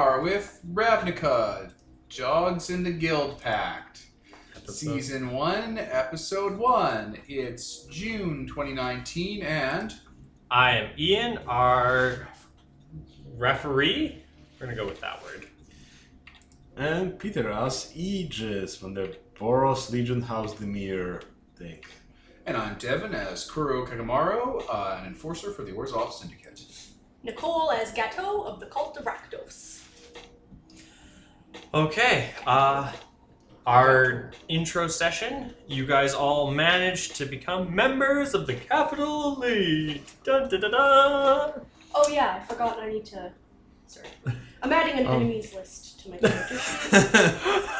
are with Ravnica, Jogs in the Guild Pact. Season 1, Episode 1. It's June 2019, and I am Ian, our referee. We're gonna go with that word. And Peter as Aegis from the Boros Legion House Dimir thing. and I'm Devin as Kuro Kagamaru, uh, an enforcer for the Orzhov Syndicate. Nicole as Gato of the Cult of Rakdos. Okay, uh, our intro session. You guys all managed to become members of the Capital Elite. Dun, dun, dun, dun. Oh yeah, I forgot I need to. Sorry. I'm adding an Um. enemies list to my character sheet.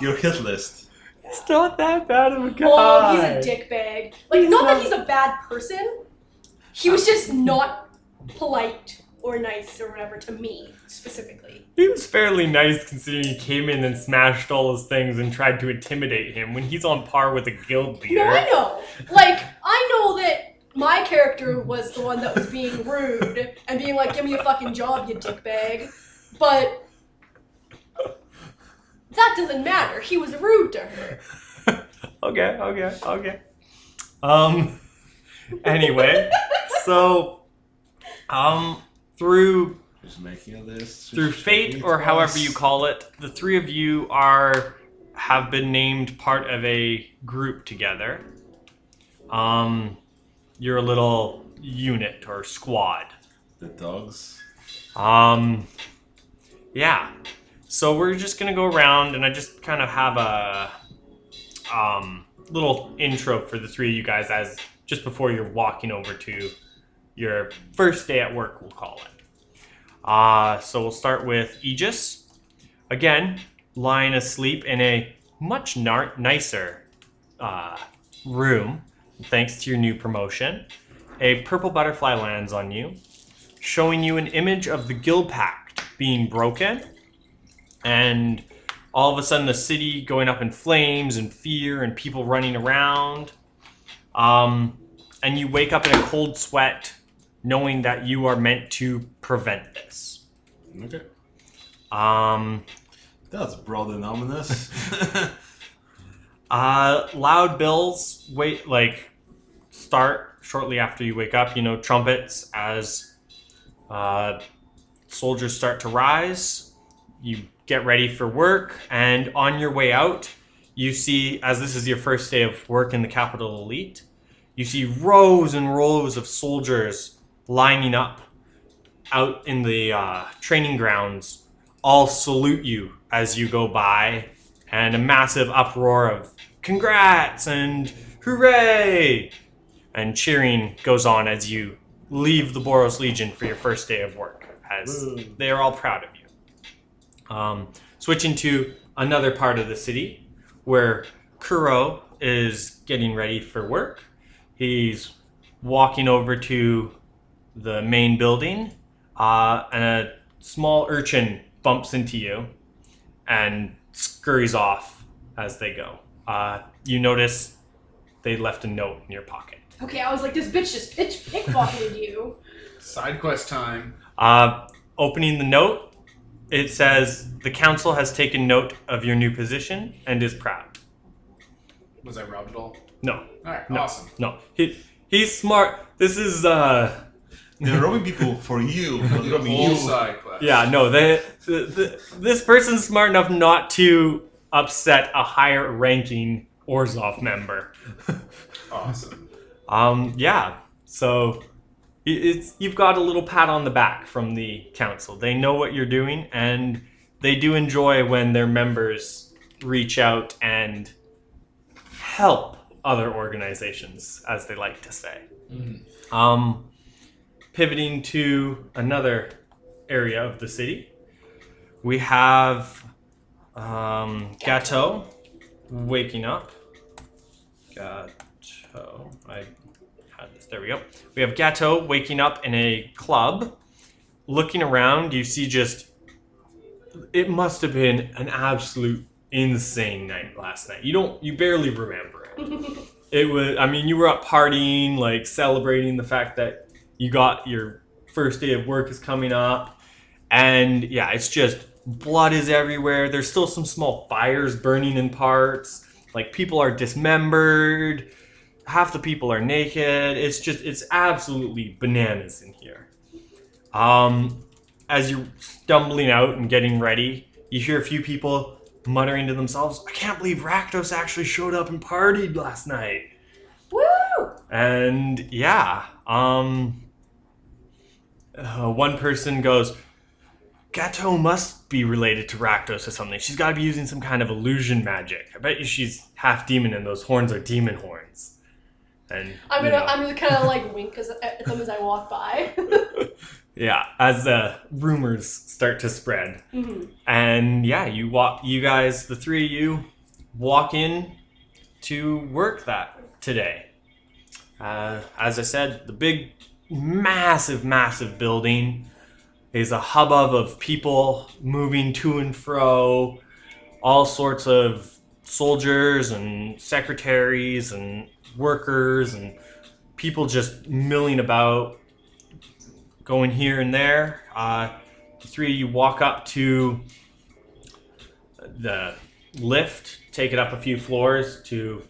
Your hit list. It's not that bad of a guy. Oh, he's a dickbag. Like, He's not that not- he's a bad person. He was just not polite or nice or whatever to me specifically. He was fairly nice considering he came in and smashed all his things and tried to intimidate him when he's on par with a guild leader. No, I know. Like, I know that my character was the one that was being rude and being like, "Give me a fucking job, you dickbag," but. That doesn't matter. He was rude to her. okay, okay, okay. Um. Anyway, so, um, through Who's making a list? through fate or tell however you call it, the three of you are have been named part of a group together. Um, you're a little unit or squad. The dogs. Um, yeah. So we're just gonna go around, and I just kind of have a um little intro for the three of you guys as just before you're walking over to your first day at work, we'll call it. Uh, so we'll start with Aegis. Again, lying asleep in a much nicer uh, room, thanks to your new promotion. A purple butterfly lands on you showing you an image of the Guild Pact being broken, and all of a sudden the city going up in flames and fear and people running around. Um, and you wake up in a cold sweat, knowing that you are meant to prevent this. Okay. Um, That's broad and ominous. Uh, loud bills wait like start shortly after you wake up. You know trumpets as uh, soldiers start to rise. You get ready for work, and on your way out, you see as this is your first day of work in the capital elite, you see rows and rows of soldiers lining up out in the uh, training grounds. All salute you as you go by, and a massive uproar of congrats and hooray and cheering goes on as you leave the Boros Legion for your first day of work, as they are all proud of you. Um, switching to another part of the city where Kuro is getting ready for work. He's walking over to the main building, uh, and a small urchin bumps into you and scurries off as they go. Uh, you notice they left a note in your pocket. Okay, I was like, this bitch just pitch pickpocketed you. Side quest time. Uh, opening the note, it says the council has taken note of your new position and is proud. Was I robbed at all? No, Alright, No. awesome. no, he he's smart. This is uh, They're robbing people for you. Not The robbing you. side quest. yeah, no, they, the, the, this person's smart enough not to upset a higher ranking Orzhov member. Awesome. Um, yeah. So i- it's you've got a little pat on the back from the council. They know what you're doing, and they do enjoy when their members reach out and help other organizations, as they like to say. Um, pivoting to another area of the city, we have um, Gateau waking up. Gateau. I had this. There we go. We have Gateau waking up in a club. Looking around, you see just. It must have been an absolute insane night last night. You don't. You barely remember it. It was. I mean, you were up partying, like celebrating the fact that you got your first day of work is coming up, And yeah, it's just blood is everywhere. There's still some small fires burning in parts. Like people are dismembered. Half the people are naked. It's just it's absolutely bananas in here. Um, as you're stumbling out and getting ready, you hear a few people muttering to themselves, "I can't believe Rakdos actually showed up and partied last night." Woo! And yeah, um, uh, one person goes, Gato must be related to Rakdos or something. She's got to be using some kind of illusion magic. I bet you she's half demon and those horns are demon horns. And I'm gonna know, I'm gonna kind of like wink as, at them as I walk by. yeah, as the rumors start to spread, Mhm. and yeah, you walk, you guys, the three of you, walk in to work that today. Uh, as I said, the big, massive, massive building is a hubbub of people moving to and fro, all sorts of soldiers and secretaries and workers and people just milling about, going here and there. Uh, the three of you walk up to the lift, take it up a few floors to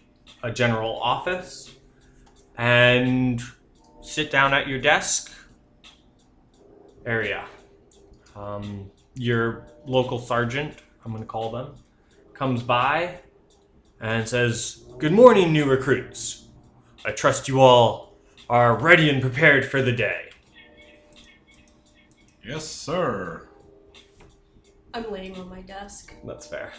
a general office, and sit down at your desk area. Um, your local sergeant, I'm going to call them, comes by and says, Good morning, new recruits. I trust you all are ready and prepared for the day. Yes, sir. I'm laying on my desk. That's fair.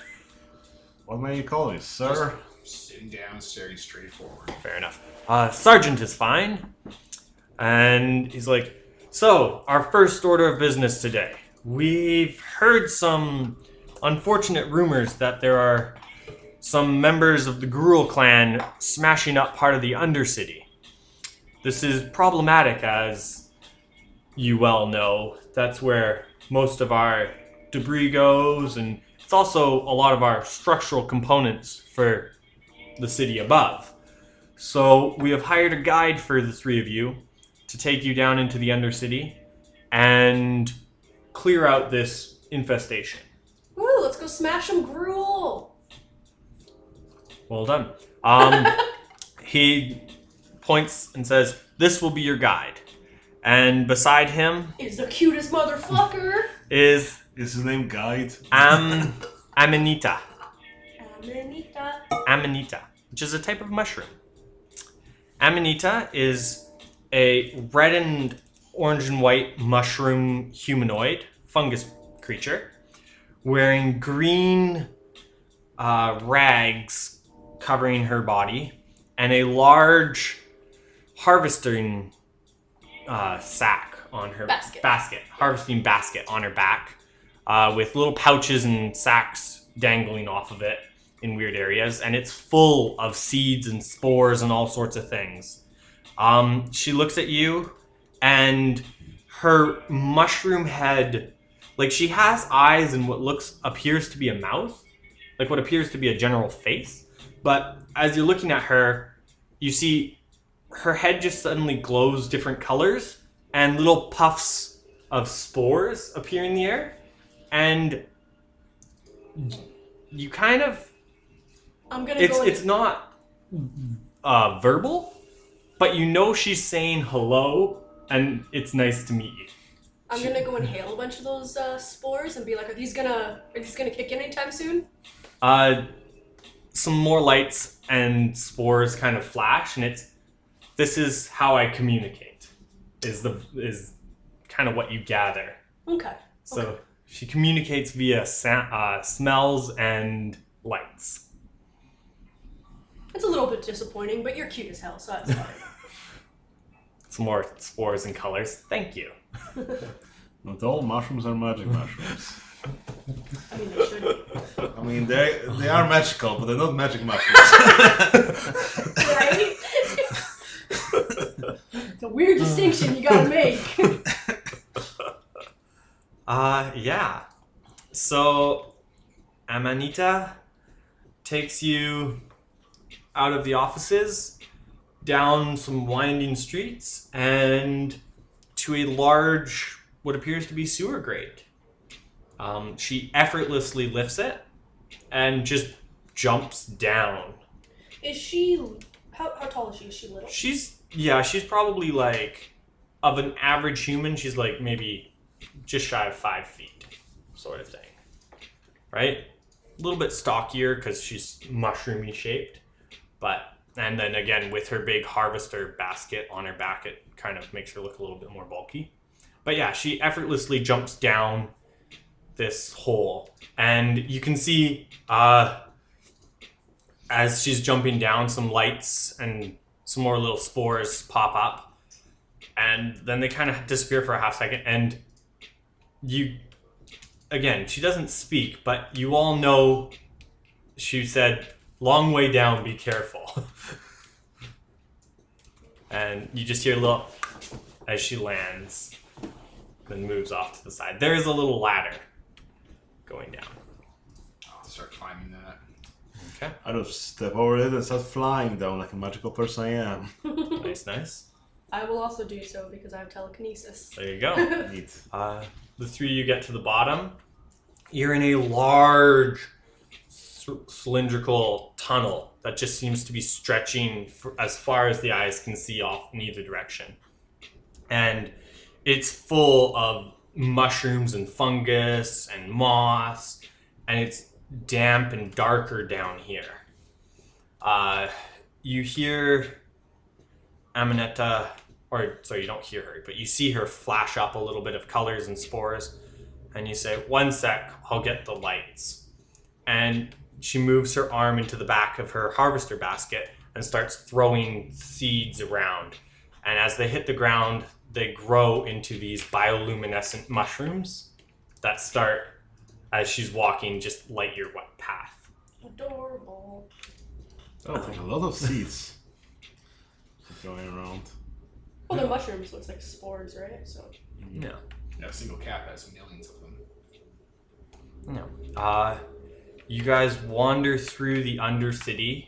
What may you call you, sir? Sitting down, staring straight forward. Fair enough. Uh, Sergeant is fine. And he's like, So, our first order of business today. We've heard some unfortunate rumors that there are some members of the Gruul clan smashing up part of the Undercity. This is problematic, as you well know. That's where most of our debris goes, and it's also a lot of our structural components for the city above. So we have hired a guide for the three of you to take you down into the Undercity and clear out this infestation. Woo! Let's go smash some Gruul. Well done. Um, he points and says, "This will be your guide." And beside him Is the cutest motherfucker. is Is his name Guide? Am Amanita. Amanita. Amanita, which is a type of mushroom. Amanita is a red and orange and white mushroom humanoid fungus creature wearing green uh, rags covering her body and a large harvesting uh, sack on her Basket. basket harvesting basket on her back uh, with little pouches and sacks dangling off of it in weird areas, and it's full of seeds and spores and all sorts of things. Um, she looks at you, and her mushroom head, like she has eyes and what looks appears to be a mouth, like what appears to be a general face. But as you're looking at her, you see her head just suddenly glows different colors, and little puffs of spores appear in the air, and you kind of I'm gonna it's go. it's not uh, verbal, but you know she's saying hello and it's nice to meet you. I'm gonna go inhale a bunch of those uh, spores and be like, are these gonna are these gonna kick in anytime soon? Uh, some more lights and spores kind of flash, and it's this is how I communicate. Is the is kind of what you gather. Okay. So Okay. she communicates via sa- uh, smells and lights. It's a little bit disappointing, but you're cute as hell, so that's fine. Some more spores and colors. Thank you. Not all mushrooms are magic mushrooms. I mean, they should. I mean, they they are magical, but they're not magic mushrooms. Right? it's a weird distinction you gotta make. Uh, yeah. So, Amanita takes you out of the offices, down some winding streets, and to a large, what appears to be sewer grate. Um, she effortlessly lifts it and just jumps down. Is she how, how tall is she? Is she little? She's yeah, she's probably like of an average human. She's like maybe just shy of five feet, sort of thing, right? A little bit stockier because she's mushroomy shaped, but and then again with her big harvester basket on her back, it kind of makes her look a little bit more bulky. But yeah, she effortlessly jumps down this hole, and you can see uh, as she's jumping down, some lights and some more little spores pop up, and then they kind of disappear for a half second, and you again, she doesn't speak, but you all know she said, "Long way down, be careful." and you just hear a little as she lands, then moves off to the side. There is a little ladder going down. I'll start climbing that. Okay, I just step over it and start flying down like a magical person I am. nice, nice. I will also do so because I have telekinesis. There you go. Neat. Uh, the three of you get to the bottom. You're in a large c- cylindrical tunnel that just seems to be stretching for, as far as the eyes can see off in either direction. And it's full of mushrooms and fungus and moss, and it's damp and darker down here. Uh, you hear Amanita, or sorry, you don't hear her, but you see her flash up a little bit of colors and spores, and you say, One sec, I'll get the lights. And she moves her arm into the back of her harvester basket and starts throwing seeds around. And as they hit the ground, they grow into these bioluminescent mushrooms that start, as she's walking, just light your wet path. Adorable. Oh, like a lot of seeds going around. Well, they're mushrooms. Looks like spores, right? So Yeah. Yeah, a single cat has millions of them. No. Uh, you guys wander through the Undercity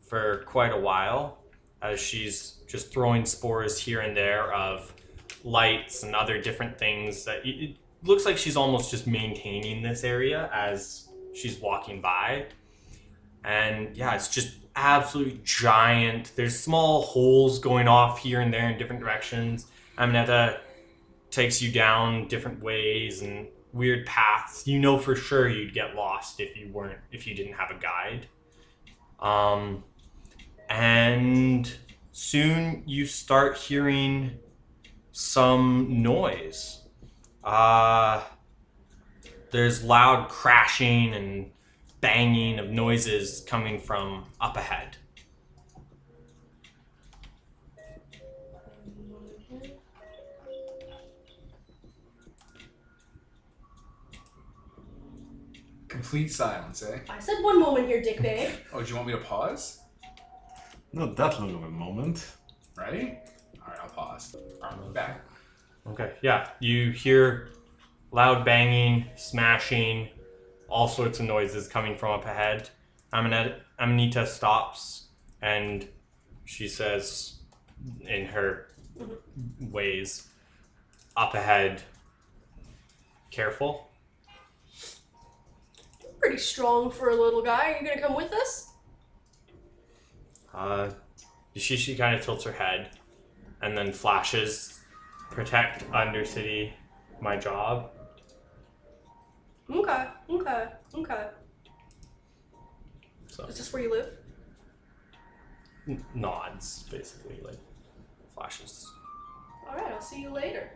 for quite a while as she's just throwing spores here and there of lights and other different things that it looks like she's almost just maintaining this area as she's walking by. And yeah, it's just absolutely giant. There's small holes going off here and there in different directions. Amanita takes you down different ways and weird paths. You know for sure you'd get lost if you weren't if you didn't have a guide. Um and soon you start hearing some noise. Uh there's loud crashing and banging of noises coming from up ahead. Complete silence, eh? I said one moment here, Dick Bag. Oh, do you want me to pause? Not that long of a moment. Ready? Alright, I'll pause. Alright, I'm back. Okay. Yeah, you hear loud banging, smashing, all sorts of noises coming from up ahead. Amanita, Amanita stops and she says, in her ways, up ahead, careful. Pretty strong for a little guy. Are you gonna come with us? Uh, she she kind of tilts her head, and then flashes, protect Undercity, my job. Okay, okay, okay. So Is this where you live? n- nods basically, like flashes. All right, I'll see you later.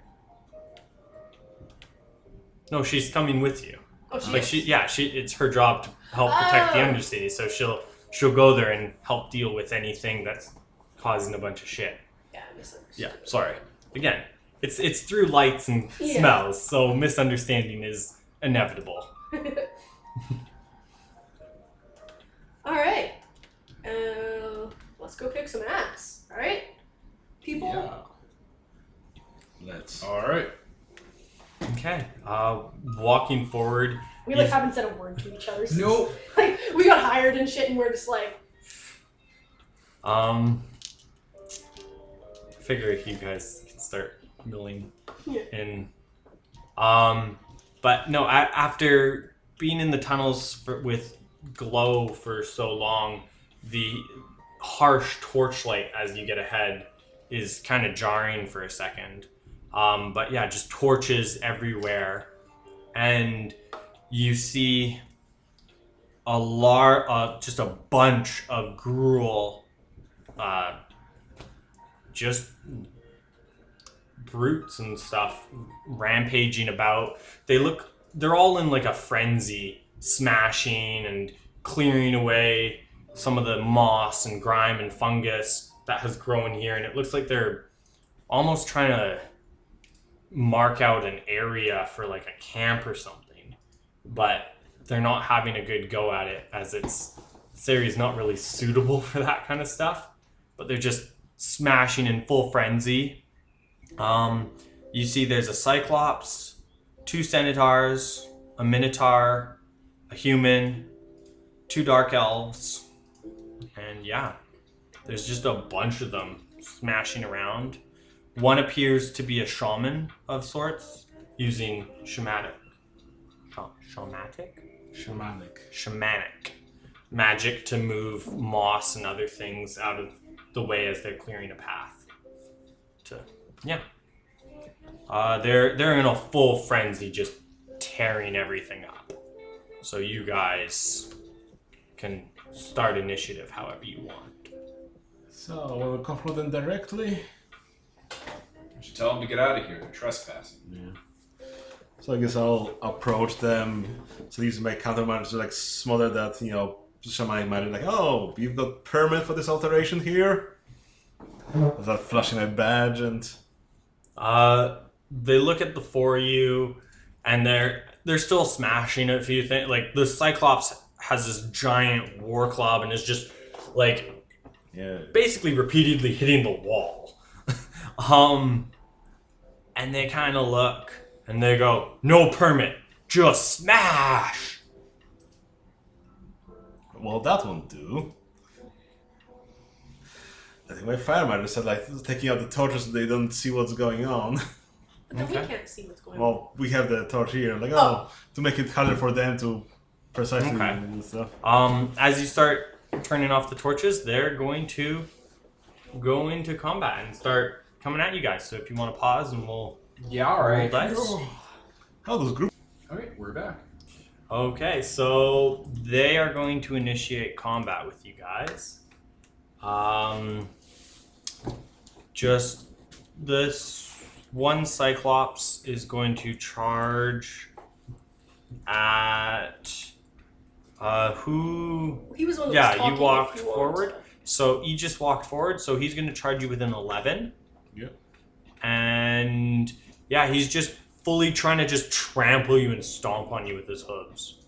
No, she's coming with you. Oh, she Like is. she, yeah, she. It's her job to help protect the Oh. Undercity, so she'll she'll go there and help deal with anything that's causing a bunch of shit. Yeah, I misunderstood. Yeah, sorry. Again, it's it's through lights and Yeah. smells, so misunderstanding is inevitable. All right. Uh, let's go kick some ass. All right, people. Yeah. Let's. Alright. Okay. Uh, walking forward. We like You- haven't said a word to each other. Since, Nope. Like we got hired and shit, and we're just like, Um, figure if you guys can start milling Yeah. in. Um, but no, a- after being in the tunnels for, with glow for so long, the harsh torchlight as you get ahead is kind of jarring for a second. Um, but yeah, just torches everywhere, and you see a lar- uh, just a bunch of Gruul, uh, just brutes and stuff rampaging about. They look, they're all in like a frenzy, smashing and clearing away some of the moss and grime and fungus that has grown here. And it looks like they're almost trying to mark out an area for like a camp or something. But they're not having a good go at it as it's this not really suitable for that kind of stuff. But they're just smashing in full frenzy. Um, you see, there's a cyclops, two centaurs, a minotaur, a human, two dark elves, and yeah, there's just a bunch of them smashing around. One appears to be a shaman of sorts, using shamanic, sha- shamatic, Shamanic. shamanic magic to move moss and other things out of the way as they're clearing a path. To yeah, uh, they're they're in a full frenzy, just tearing everything up. So you guys can start initiative however you want. So we'll confront them directly. I should tell them to get out of here. They're trespassing. Yeah. So I guess I'll approach them. So these my countermeasures to like smother that, you know, shamanic magic. Like, oh, you've got permit for this alteration here. Without flashing my badge and Uh, they look at the four of you, and they're they're still smashing a few things. Like the Cyclops has this giant war club and is just like yeah. basically repeatedly hitting the wall. Um, and they kind of look and they go, "No permit, just smash." Well, that won't do. I think my fire magic said like taking out the torches so they don't see what's going on. But then Okay. we can't see what's going on. Well, we have the torch here, like oh, to make it harder for them to precisely Okay. and stuff. Um, as you start turning off the torches, they're going to go into combat and start coming at you guys. So if you want to pause, and we'll Yeah, all roll dice. How those group? All right, we're back. Okay, so they are going to initiate combat with you guys. Um, just this one Cyclops is going to charge at uh, who? he was the one Yeah, you walked if you want. forward. So he just walked forward. So he's going to charge you with an eleven. Yep. And yeah, he's just fully trying to just trample you and stomp on you with his hooves.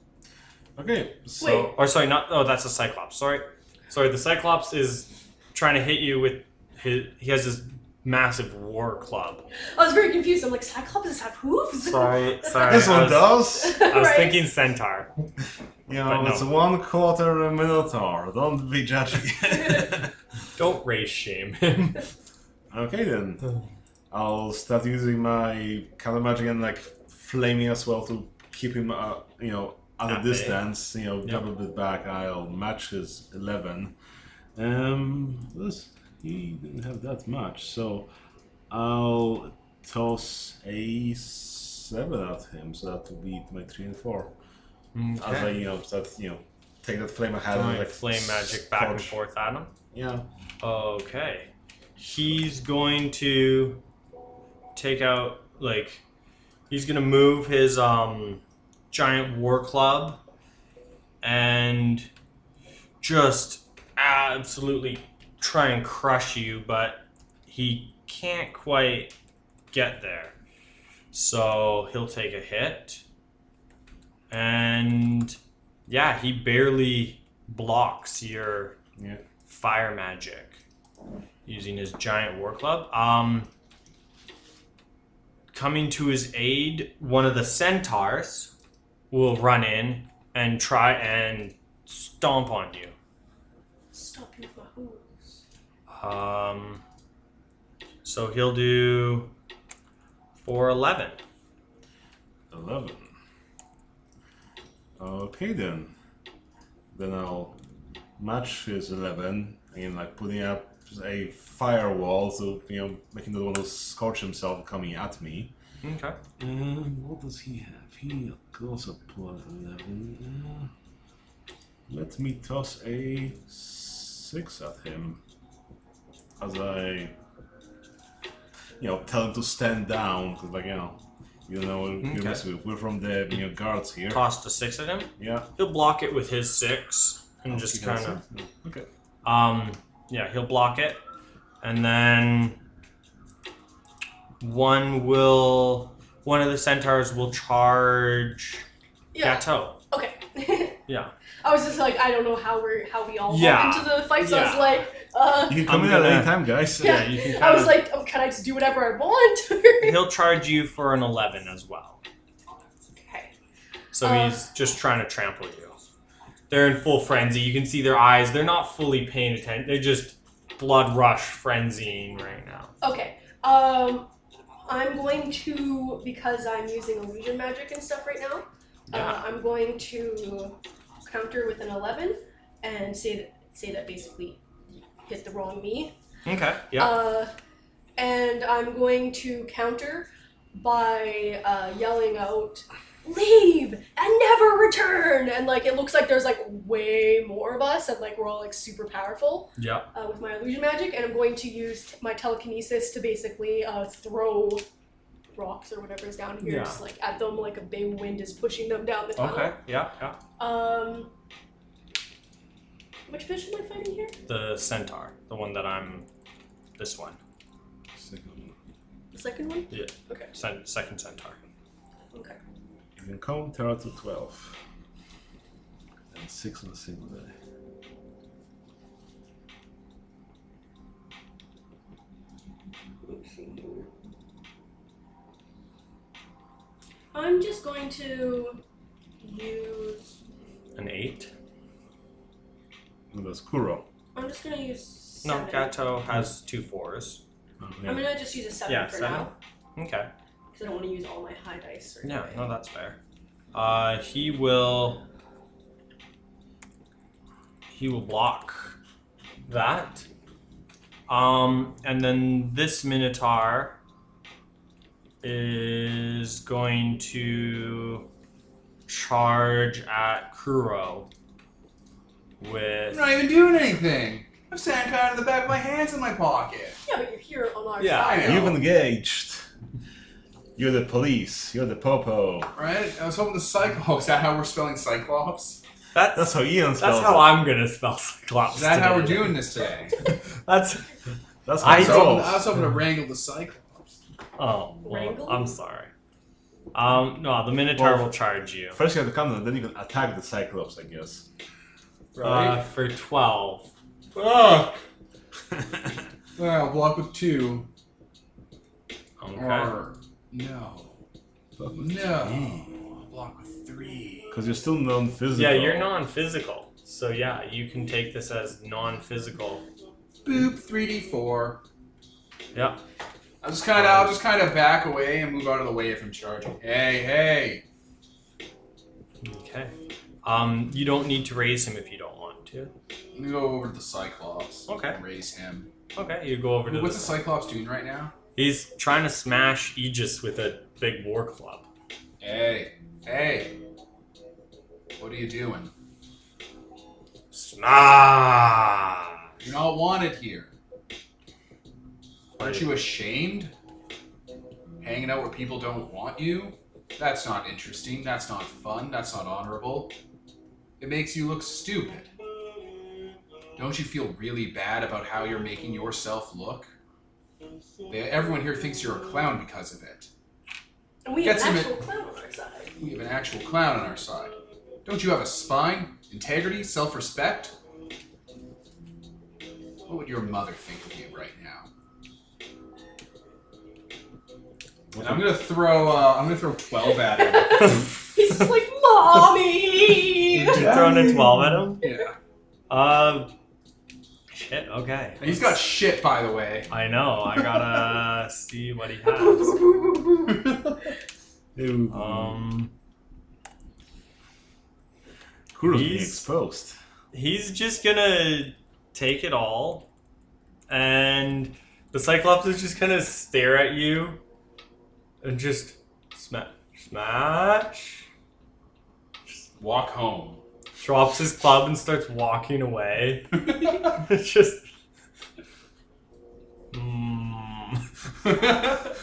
Okay, so Wait. Or sorry, not oh, that's a Cyclops. Sorry, sorry. The Cyclops is trying to hit you with his. He has this massive war club. I was very confused. I'm like, Cyclops have hooves? Sorry, sorry. this I one was, does. I was Right. thinking centaur. You know, no. it's one quarter a minotaur. Don't be judgy. Don't race shame him. okay then, I'll start using my counter magic and like flaming as well to keep him, uh, you know, at a At bay. distance. You know, jump a bit back. I'll match his eleven. Um, this he didn't have that much, so I'll toss a seven at him. So that will be my three and four. Okay. As I, Okay. you know, start, you know, take that flame I had and like flame magic back and forth at him. Yeah. Okay. He's going to take out like he's to move his um giant war club and just absolutely try and crush you, but he can't quite get there. So he'll take a hit. And yeah, he barely blocks your Yeah. fire magic using his giant war club. Um, coming to his aid, one of the centaurs will run in and try and stomp on you. Stop you with my hooves. Um, so he'll do for 11. Eleven. Okay then. Then I'll match his eleven and like putting up a firewall, so you know, making the one who scorch himself coming at me. Okay. Um, what does he have? He goes a plus eleven. Uh, let me toss a six at him as I, you know, tell him to stand down because, like, you know, you know, we're, Okay. we're with- we're from the you know, guards here. Toss a six at him. Yeah. He'll block it with his six and just kind of. Okay. Um, yeah, he'll block it, and then one will. One of the centaurs will charge Yeah. Gateau. Okay. Yeah. I was just like, I don't know how we're how we all Yeah. walk into the fight, so I was like, uh, You can come I'm in gonna- at any time, guys. Yeah. Yeah, you can kind I was like, um, can I just do whatever I want? he'll charge you for an eleven as well. okay. So Uh. he's just trying to trample you. They're in full frenzy. You can see their eyes. They're not fully paying attention. They're just blood rush frenzying right now. Okay. Um, I'm going to because I'm using illusion magic and stuff right now. Yeah. Uh, I'm going to counter with an eleven and say that say that basically hit the wrong me. Okay. Yeah. Uh, and I'm going to counter by uh, yelling out, "Leave and never return!" And like it looks like there's like way more of us, and like we're all like super powerful yeah. uh, with my illusion magic. And I'm going to use t- my telekinesis to basically uh, throw rocks or whatever is down here, Yeah. just like at them, like a big wind is pushing them down the tunnel. Okay. Yeah. Yeah. Um, which fish am I fighting here? The centaur, the one that I'm. This one. The second one. Cen- second centaur. Okay. You can count counter to twelve. And six on a single die. Let's see here. I'm just going to use. An eight. And that's Kuro. I'm just gonna use. No, Seven. Gato has two fours. Oh, I'm gonna just use a seven Yeah, for seven. now Okay. Because I don't want to use all my high dice. Right Yeah. away. No, that's fair. Uh, he will. He will block that. Um, and then this Minotaur is going to charge at Kuro with. I'm not even doing anything. I'm standing kind of in the back of my hands in my pocket. Yeah, but you're here on our Yeah, side. I know. You've engaged. You're the police. You're the popo. Right? I was hoping the Cyclops. Is that how we're spelling Cyclops? That's That's how Ian spells. that's how it. I'm gonna spell Cyclops. Is that how we're doing this today? That's That's how I I it was, hoping. I was hoping to wrangle the Cyclops. oh well, Wrangle? I'm sorry. Um, no, the Minotaur Well, will charge you. First you have to come and then you can attack the Cyclops, I guess. Uh, for 12. Fuck! Well, block with two. Okay. Or no. No. Block with three. Because you're still non-physical. Yeah, you're non physical. So, yeah, you can take this as non physical. Boop, 3d4. Yeah. I'll just kind of, I'll just kind of back away and move out of the way if I'm charging. Hey, hey. Okay. Um, you don't need to raise him if you don't want to. Let me go over to the Cyclops. Okay. and Raise him. Okay, you go over to the. What's the the. Cyclops doing right now? He's trying to smash Aegis with a big war club. Hey, hey. What are you doing? Smash! You're not wanted here. Aren't you ashamed? Hanging out where people don't want you? That's not interesting. That's not fun. That's not honorable. It makes you look stupid. Don't you feel really bad about how you're making yourself look? They, everyone here thinks you're a clown because of it. And we have Get an some actual clown on our side. We have an actual clown on our side. Don't you have a spine, integrity, self respect? What would your mother think of you right now? And I'm gonna throw. Uh, I'm gonna throw twelve at him. He's just like, mommy. You're throwing a 12 at him? yeah. Uh. Shit, okay. And he's got shit, by the way. I know, I gotta see what he has. Um. Kuro's being He's- exposed. He's just gonna take it all, and the Cyclops is just gonna stare at you and just smash, smash. Walk home. Drops his club and starts walking away. it's just. Mm.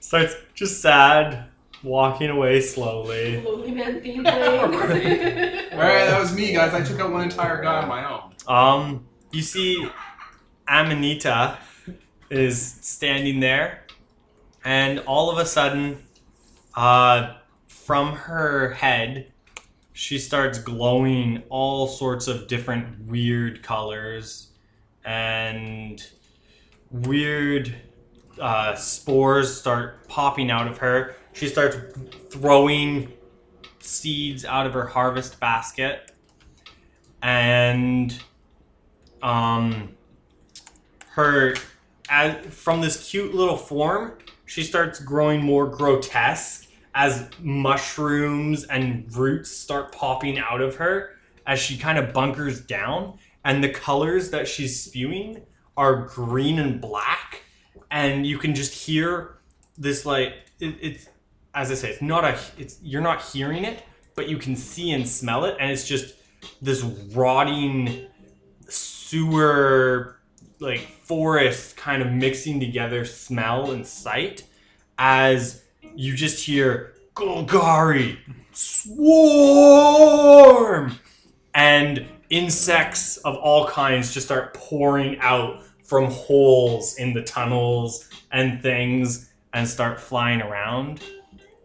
Starts just sad, walking away slowly. Lonely man theme playing. All right, that was me, guys. I took out one entire guy on my own. Um, you see, Amanita is standing there, and all of a sudden, uh, from her head, she starts glowing all sorts of different weird colors and weird uh, spores start popping out of her. She starts throwing seeds out of her harvest basket, and um, her as, from this cute little form, she starts growing more grotesque as mushrooms and roots start popping out of her as she kind of bunkers down. And the colors that she's spewing are green and black, and you can just hear this like it, it's as I say, it's not a it's you're not hearing it, but you can see and smell it, and it's just this rotting sewer like forest kind of mixing together smell and sight as you just hear Golgari swarm and insects of all kinds just start pouring out from holes in the tunnels and things and start flying around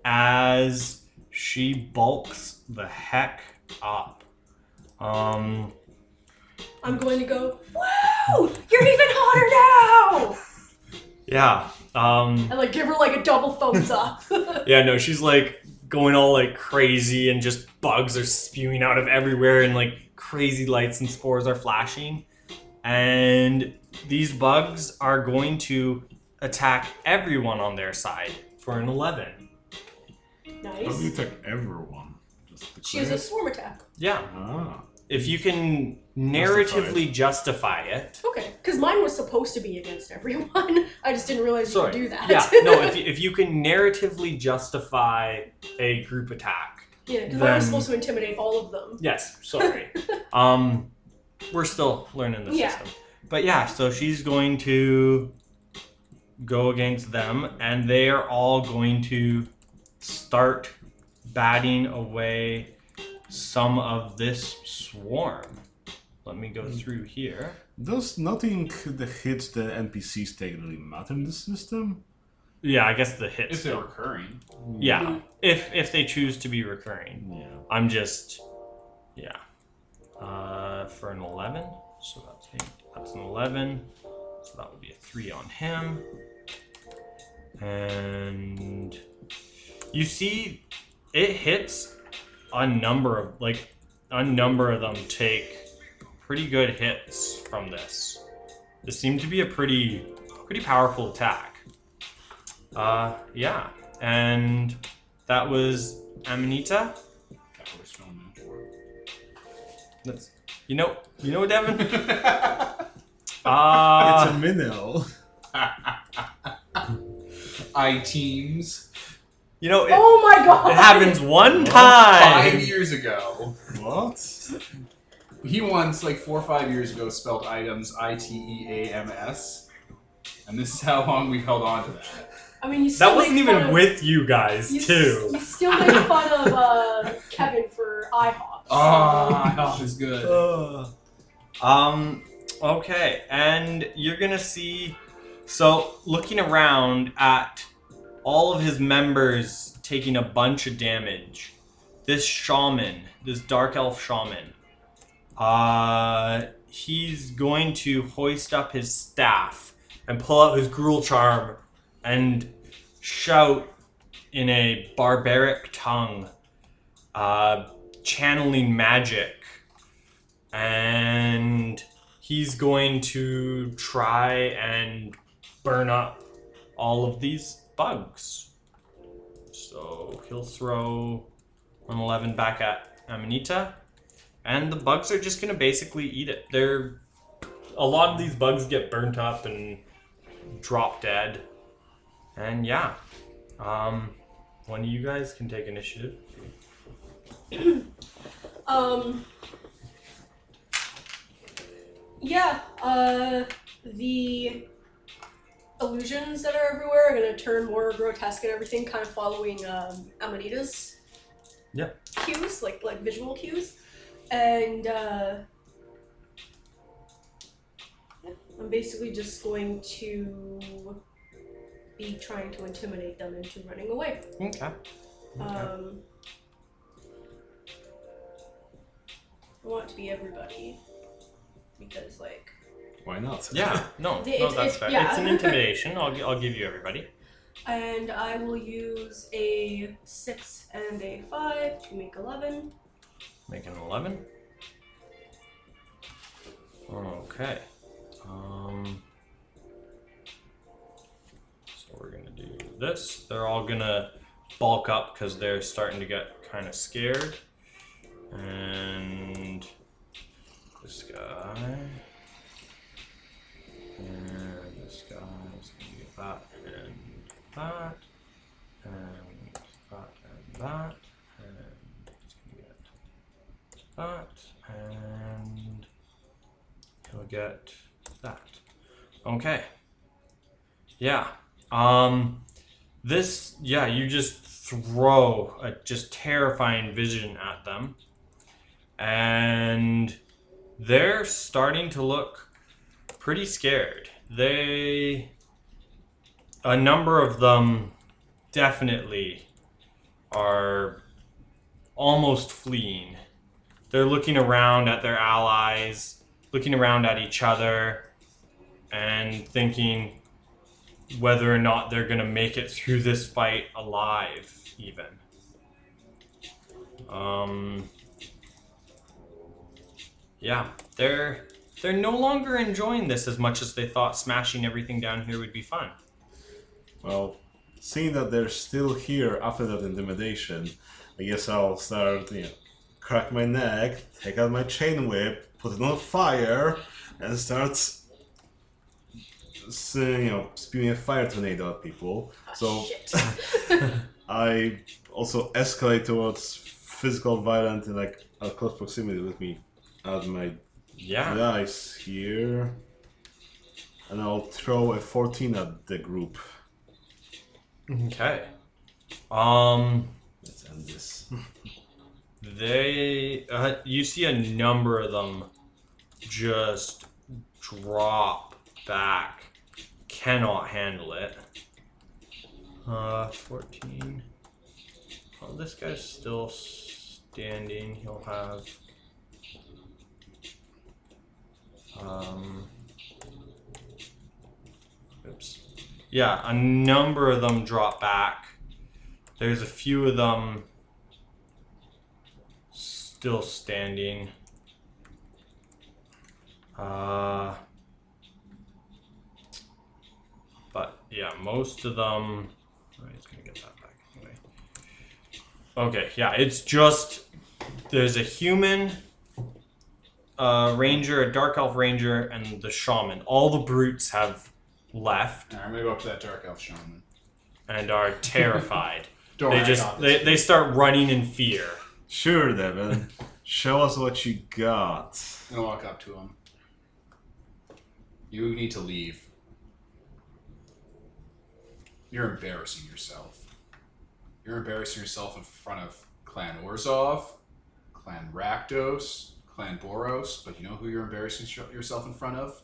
as she bulks the heck up. Um, I'm going to go, Woo! You're even hotter now! yeah. Um, And like give her like a double thumbs up. yeah, no, she's like going all like crazy and just bugs are spewing out of everywhere and like crazy lights and spores are flashing. And these bugs are going to attack everyone on their side for an 11. How do you nice. attack everyone? Just She has a declare? swarm attack. Yeah, Ah. If you can narratively justify it. Okay, because mine was supposed to be against everyone. I just didn't realize Sorry. you could do that. Yeah, no, if you, if you can narratively justify a group attack. yeah, because I was supposed to intimidate all of them. Yes, sorry. um, we're still learning the Yeah. system. But yeah, so she's going to go against them, and they are all going to start batting away some of this swarm. Let me go through here. Does nothing that hits the NPCs take really matter in the system? Yeah, I guess the hits. If they're don't- recurring. yeah, if if they choose to be recurring. Yeah. I'm just, yeah. Uh, for an 11, so that's eight. That's an 11, so that would be a 3 on him. And you see, it hits a number of, like, a number of them take pretty good hits from this. This seemed to be a pretty, pretty powerful attack. Uh, yeah. And that was Amanita. That was filming. That's you know you know Devin. it's Uh, a minnow. I teams. You know it, Oh my god! it happens one time. Five time. years ago. What? He once, like four or five years ago, spelled items I T E A M S. And this is how long we've held on to that. I mean, you still That wasn't even of- with you guys you, s- too. You still make fun of uh, Kevin for IHOP. Ah, oh, is good. Uh, um. Okay, and you're gonna see. So looking around at all of his members taking a bunch of damage. This shaman, this dark elf shaman, uh, he's going to hoist up his staff and pull out his Gruul charm and shout in a barbaric tongue, uh, channeling magic. And he's going to try and burn up all of these bugs. So he'll throw an 11 back at Amanita. and the bugs are just gonna basically eat it. They're a lot of these bugs get burnt up and drop dead, and yeah, um, one of you guys can take initiative. Um. Yeah. Uh, the illusions that are everywhere are gonna turn more grotesque and everything, kind of following um, Amanita's Yeah. cues, like like visual cues, and uh, I'm basically just going to be trying to intimidate them into running away. Okay. Um, I want it to be everybody because, like, Why not? Yeah. No. The- no, it's- that's it's- fair. yeah. It's an intimidation. I'll, gi- I'll give you everybody. and I will use a six and a five to make eleven. Make an 11. Okay. Um, so we're going to do this. They're all going to bulk up because they're starting to get kind of scared. And this guy. And this guy is going to get that and that. And that and that. And get that, and he'll get that. Okay. Yeah. Um, this, yeah, you just throw a just terrifying vision at them, and they're starting to look pretty scared. They, a number of them, definitely are almost fleeing they're looking around at their allies, looking around at each other, and thinking whether or not they're going to make it through this fight alive, even. Um, yeah, they're they're no longer enjoying this as much as they thought smashing everything down here would be fun. Well, seeing that they're still here after that intimidation, I guess I'll start, you know, crack my neck, take out my chain whip, put it on fire, and start, you know, spewing a fire tornado at people. Ah, so. I also escalate towards physical violence in like a close proximity with me. Add my Yeah. dice here, and I'll throw a 14 at the group. Okay. Um. Let's end this. They, uh, you see a number of them just drop back, cannot handle it. Uh, 14. Well, this guy's still standing. He'll have. Um. Oops. Yeah, a number of them drop back. There's a few of them still standing. Uh, but yeah, most of them. Oh, he's gonna get that back anyway. Okay, yeah, it's just there's a human, a ranger, a dark elf ranger, and the shaman. All the brutes have left Alright, I'm gonna go up to that dark elf shaman. and are terrified. Don't they worry, I just got this. they, they start running in fear. Sure, Devin. Show us what you got. I'm gonna walk up to him. You need to leave. You're embarrassing yourself. You're embarrassing yourself in front of Clan Orzhov, Clan Rakdos, Clan Boros, but you know who you're embarrassing sh- yourself in front of?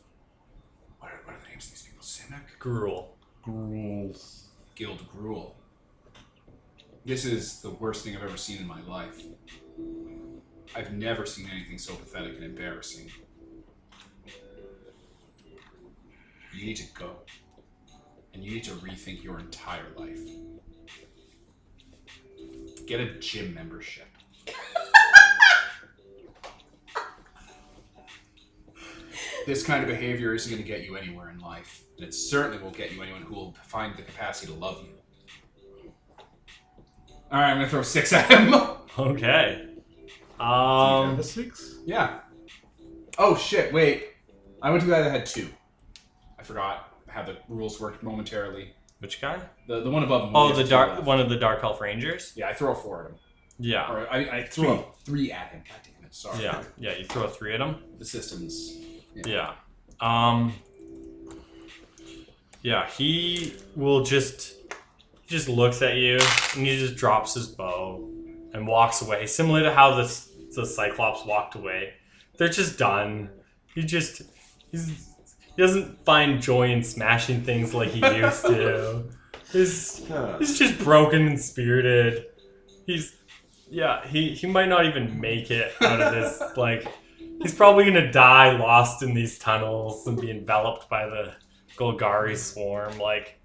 What are, what are the names of these people? Simic? Gruul. Gruul. Guild Gruul. This is the worst thing I've ever seen in my life. I've never seen anything so pathetic and embarrassing. You need to go. And you need to rethink your entire life. Get a gym membership. this kind of behavior isn't going to get you anywhere in life. And it certainly won't get you anyone who will find the capacity to love you. Alright, I'm going to throw six at him. Okay. Do you Um, a six? Yeah. Oh shit! Wait, I went to the guy that had two. I forgot how the rules worked momentarily. which guy? The the one above him. Oh, has the two dark left. one of the Dark Elf Rangers. Yeah, I throw a four at him. Yeah, Or I, I threw a three at him. God damn it! Sorry. yeah, yeah. You throw a three at him. The systems. Yeah. Um. Yeah, he will just he just looks at you and he just drops his bow and walks away, similar to how the the Cyclops walked away. They're just done. He just he's he doesn't find joy in smashing things like he used to. He's he's just broken and spirited. He's yeah, he he might not even make it out of this like he's probably gonna die lost in these tunnels and be enveloped by the Golgari swarm. Like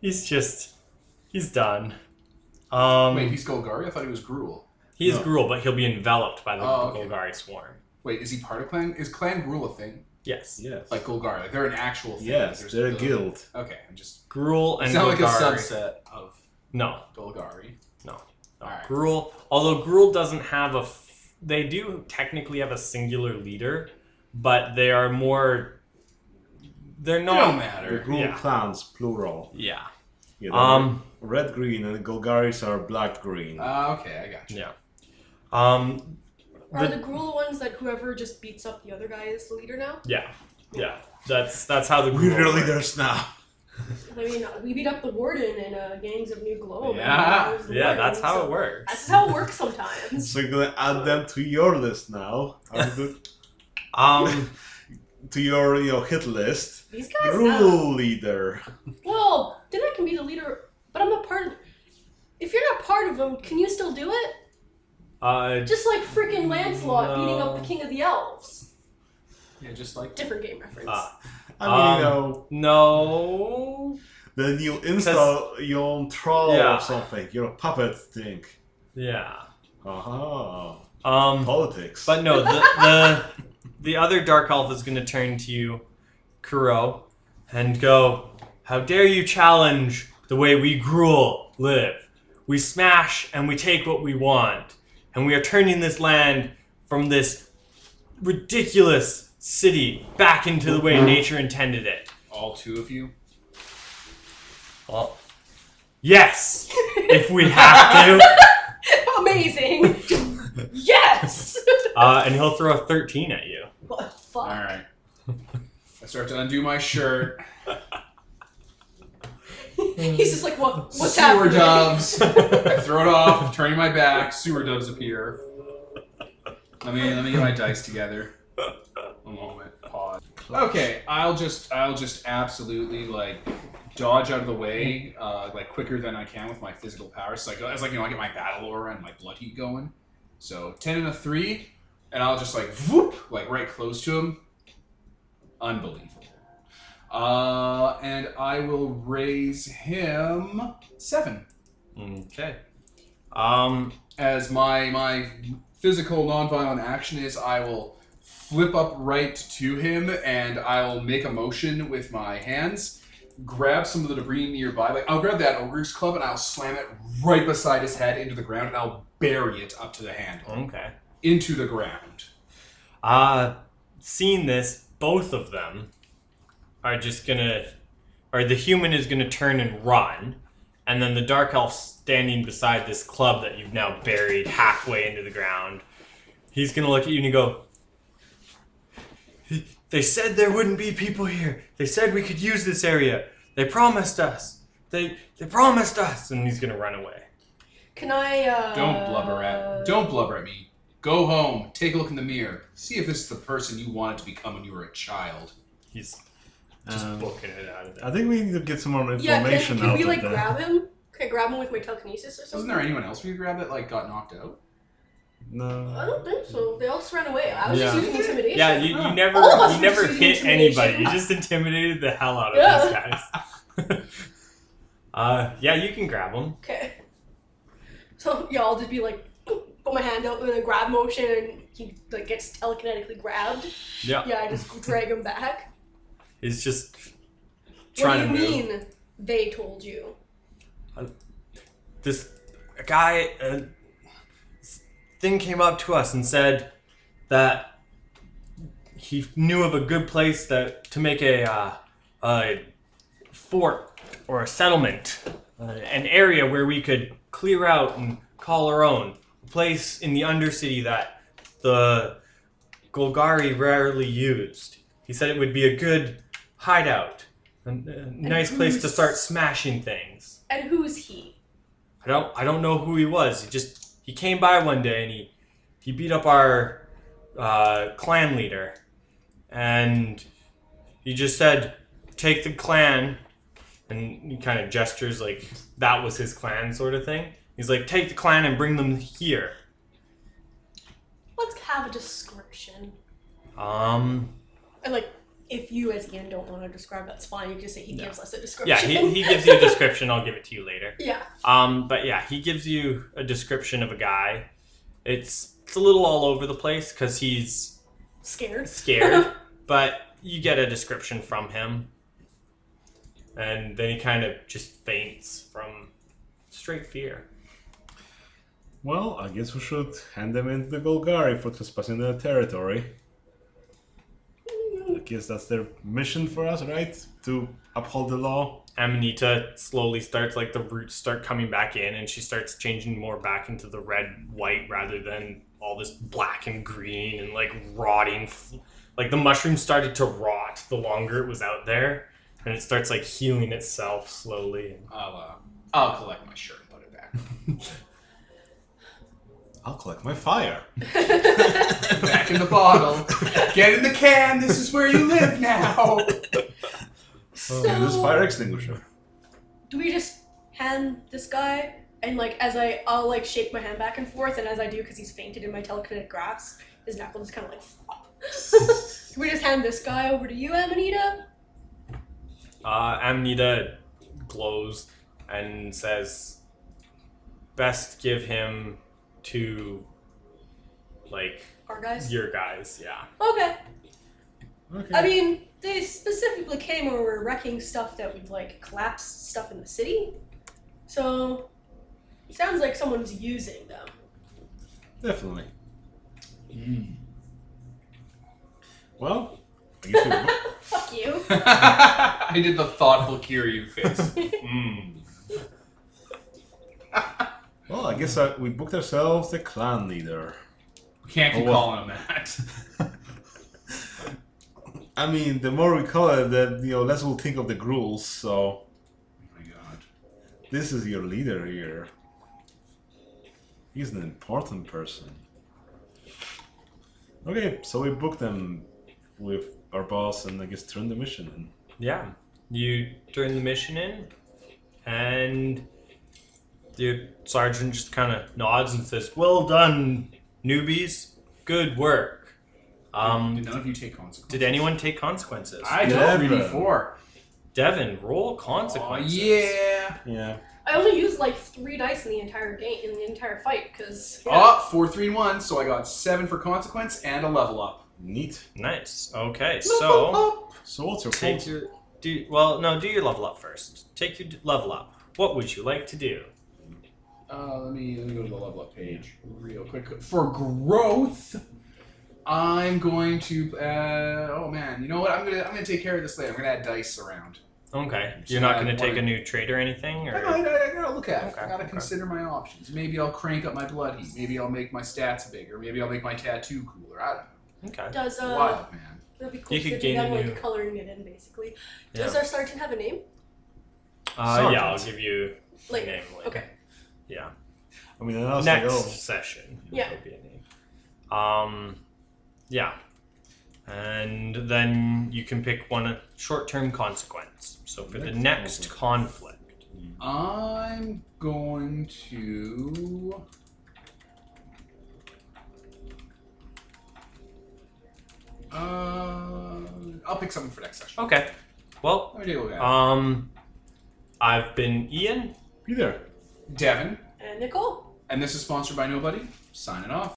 he's just he's done. Um Wait, he's Golgari. I thought he was Gruul. he is No. Gruul, but he'll be enveloped by the Oh, okay. Golgari swarm. Wait, is he part of Clan? Is Clan Gruul a thing? Yes. Yes. Like Golgari? Like they're an actual thing. yes, There's they're a the- guild. Okay, I'm just. Gruul and It's not like a Golgari. subset of No, Golgari. no. no. Alright. Gruul, although Gruul doesn't have a, f- they do technically have a singular leader, but they are more. They're They don't not. The matter. Gruul Yeah. clans, plural. Yeah. Yeah, they're Um. red green and the Golgaris are black green. Uh, okay, I got you. Yeah. Um. Are The- the Gruul ones that whoever just beats up the other guy is the leader now? Yeah. Yeah. That's that's how the. We're Gruul the work. leaders now. I mean, we beat up the warden in uh, Gangs of New Glow. Yeah. Yeah, that's how it works. That's how it works sometimes. So you're gonna add them to your list now. Are you good? Um. to your you know hit list. These guys. Uh, Gruul leader. well, then I can be the leader, but I'm not part of. If you're not part of them, can you still do it? Uh. Just like freaking Lancelot beating up the King of the Elves. Yeah, just like. Different game reference. Ah. I mean, Um, you know, No. then you install your own troll Yeah. or something. Your puppet thing. Yeah. Aha. Um. Politics. But no, the the the other dark elf is going to turn to you, Kuro, and go, "How dare you challenge the way we Gruul live? We smash and we take what we want, and we are turning this land from this ridiculous city back into the way nature intended it." All two of you. Well, yes, if we have to. Amazing. yes. Uh, and he'll throw a thirteen at you. what the fuck? All right. I start to undo my shirt. He's just like, what? What's Sewer happening? doves. I throw it off, turning my back. Sewer doves appear. Let me let me get my dice together. Okay, I'll just I'll just absolutely like dodge out of the way, uh, like quicker than I can with my physical powers. So like as like you know, I get my battle aura and my blood heat going. So ten and a three, and I'll just like whoop, like right close to him. Unbelievable. Uh, and I will raise him seven Okay. Um. as my my physical nonviolent action is I will flip up right to him and I will make a motion with my hands, grab some of the debris nearby. Like I'll grab that ogre's club and I'll slam it right beside his head into the ground and I'll bury it up to the handle Okay. into the ground. Uh, seeing this, both of them are just gonna, or the human is gonna turn and run, and then the dark elf standing beside this club that you've now buried halfway into the ground, he's gonna look at you and go, They said there wouldn't be people here. They said we could use this area. They promised us. They they promised us, and he's gonna run away. Can I? Uh, Don't blubber at don't blubber at me. Go home, take a look in the mirror, see if this is the person you wanted to become when you were a child. He's just Um, booking it out of there. I think we need to get some more information. Yeah. information Can, can out we like them. grab him? Can I grab him with my telekinesis or something? Wasn't there anyone else we could grab that like got knocked out? I don't think so. They all just ran away. I was Yeah. just using intimidation. Yeah, you, you never All you never hit anybody. You just intimidated the hell out of Yeah. these guys. uh, yeah, you can grab them. Okay. So yeah, I'll just be like, put my hand out in a grab motion, and he like gets telekinetically grabbed. Yeah, Yeah, I just drag him back. He's just trying What trying do to you move. mean? They told you. This guy, uh, thing came up to us and said that he knew of a good place that to make a uh, a fort or a settlement, uh, an area where we could clear out and call our own, a place in the Undercity that the Golgari rarely used. He said it would be a good hideout, a, a nice place to start smashing things. And who's he? I don't I don't know who he was. He just he came by one day and he he beat up our uh, clan leader, and he just said, "Take the clan," and he kind of gestures like that was his clan sort of thing. He's like, "Take the clan and bring them here." Let's have a description. Um, And like, if you as Ian don't want to describe, that's fine. You just say he Yeah. gives us a description. yeah, he, he gives you a description. I'll give it to you later. yeah. Um, but yeah, he gives you a description of a guy. It's it's a little all over the place because he's Scared. scared, but you get a description from him. And then he kind of just faints from straight fear. Well, I guess we should hand them into the Golgari for trespassing their territory. I guess that's their mission for us, right? To uphold the law. Amanita slowly starts, like, the roots start coming back in, and she starts changing more back into the red white rather than all this black and green and, like, rotting. Like, the mushroom started to rot the longer it was out there, and it starts, like, healing itself slowly. I'll uh, I'll collect my shirt and put it back. I'll collect my fire. back in the bottle. Get in the can. This is where you live now. Oh, and this fire extinguisher. Do we just hand this guy and like as I I'll like shake my hand back and forth and as I do because he's fainted in my telekinetic grasp, his neck will just kind of like flop. Can we just hand this guy over to you, Amanita? Uh, Amanita glows and says, "Best give him to, like, Our guys. your guys." Yeah. Okay. Okay. I mean, they specifically came when we were wrecking stuff that would like collapse stuff in the city. So sounds like someone's using them. Definitely. Well, I Fuck you. I did the thoughtful Kiryu face. Mm. Well, I guess uh, we booked ourselves the clan leader. We can't keep Oh, well. calling him that. I mean, the more we call it, the you know less we'll think of the Gruuls. So Oh my god. this is your leader here. He's an important person. Okay, so we booked them with our boss, and I guess turn the mission in. Yeah. You turn the mission in, and the sergeant just kind of nods and says, "Well done, newbies. Good work." Um, did none of you take consequences? did anyone take consequences? I took Never. 3d4. Devin, roll Oh, consequences. yeah. Yeah. I only used like three dice in the entire game in the entire fight because Oh, four, three, and one. So I got seven for consequence and a level up. Neat. Nice. Okay, Level so up. So what's your take quote? your do well. No, do your level up first. Take your d- level up. What would you like to do? Uh, let me let me go to the level up page real quick. For growth, I'm going to. Uh, oh man, you know what? I'm gonna I'm gonna take care of this later. I'm gonna add dice around. Okay, So you're not going to take a new trade or anything, I, or gotta- I gotta look at it. Okay, I gotta okay. consider my options. Maybe I'll crank up my blood heat. Maybe I'll make my stats bigger. Maybe I'll make my tattoo cooler. I don't know. okay. does know. uh Wild man. that'd be cool You could if gain done a like new- coloring it in basically. Yeah. Does our sergeant have a name? Uh, yeah, I'll give you a Like name later. okay. Yeah. I mean, I was Next like, oh, session. Yeah. there'll be a name. Um, yeah. And then you can pick one short-term consequence. So for the Next next conflict. I'm going to. Uh, I'll pick something for next session. Okay. Well, Let me take a look um, I've been Ian. Peter. Devin, And Nicole. and this is sponsored by Nobody. Signing off.